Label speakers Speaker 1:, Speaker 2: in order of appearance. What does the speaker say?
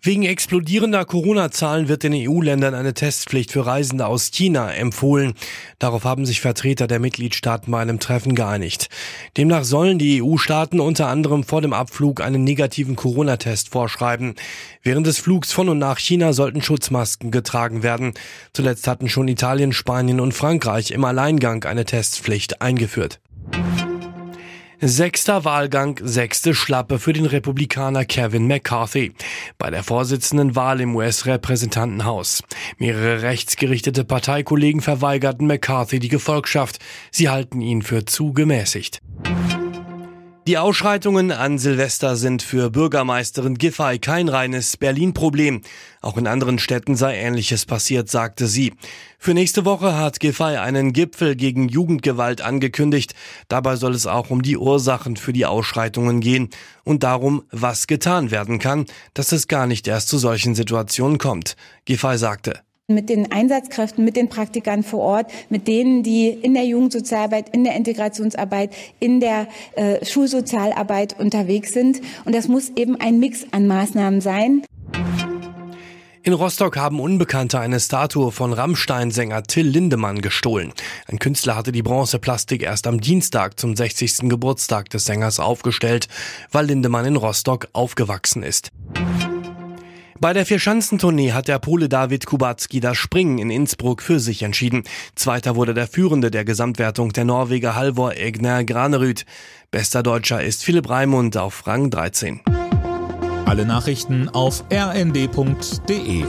Speaker 1: Wegen explodierender Corona-Zahlen wird den EU-Ländern eine Testpflicht für Reisende aus China empfohlen. Darauf haben sich Vertreter der Mitgliedstaaten bei einem Treffen geeinigt. Demnach sollen die EU-Staaten unter anderem vor dem Abflug einen negativen Corona-Test vorschreiben. Während des Flugs von und nach China sollten Schutzmasken getragen werden. Zuletzt hatten schon Italien, Spanien und Frankreich im Alleingang eine Testpflicht eingeführt. Sechster Wahlgang, sechste Schlappe für den Republikaner Kevin McCarthy bei der Vorsitzendenwahl im US-Repräsentantenhaus. Mehrere rechtsgerichtete Parteikollegen verweigerten McCarthy die Gefolgschaft. Sie halten ihn für zu gemäßigt. Die Ausschreitungen an Silvester sind für Bürgermeisterin Giffey kein reines Berlin-Problem. Auch in anderen Städten sei Ähnliches passiert, sagte sie. Für nächste Woche hat Giffey einen Gipfel gegen Jugendgewalt angekündigt. Dabei soll es auch um die Ursachen für die Ausschreitungen gehen und darum, was getan werden kann, dass es gar nicht erst zu solchen Situationen kommt. Giffey sagte
Speaker 2: mit den Einsatzkräften, mit den Praktikern vor Ort, mit denen, die in der Jugendsozialarbeit, in der Integrationsarbeit, in der äh, Schulsozialarbeit unterwegs sind. Und das muss eben ein Mix an Maßnahmen sein.
Speaker 1: In Rostock haben Unbekannte eine Statue von Rammstein-Sänger Till Lindemann gestohlen. Ein Künstler hatte die Bronzeplastik erst am Dienstag zum 60. Geburtstag des Sängers aufgestellt, weil Lindemann in Rostock aufgewachsen ist. Bei der Vierschanzentournee hat der Pole David Kubacki das Springen in Innsbruck für sich entschieden. Zweiter wurde der Führende der Gesamtwertung, der Norweger Halvor Egner Granerüth. Bester Deutscher ist Philipp Raimund auf Rang 13.
Speaker 3: Alle Nachrichten auf rnd.de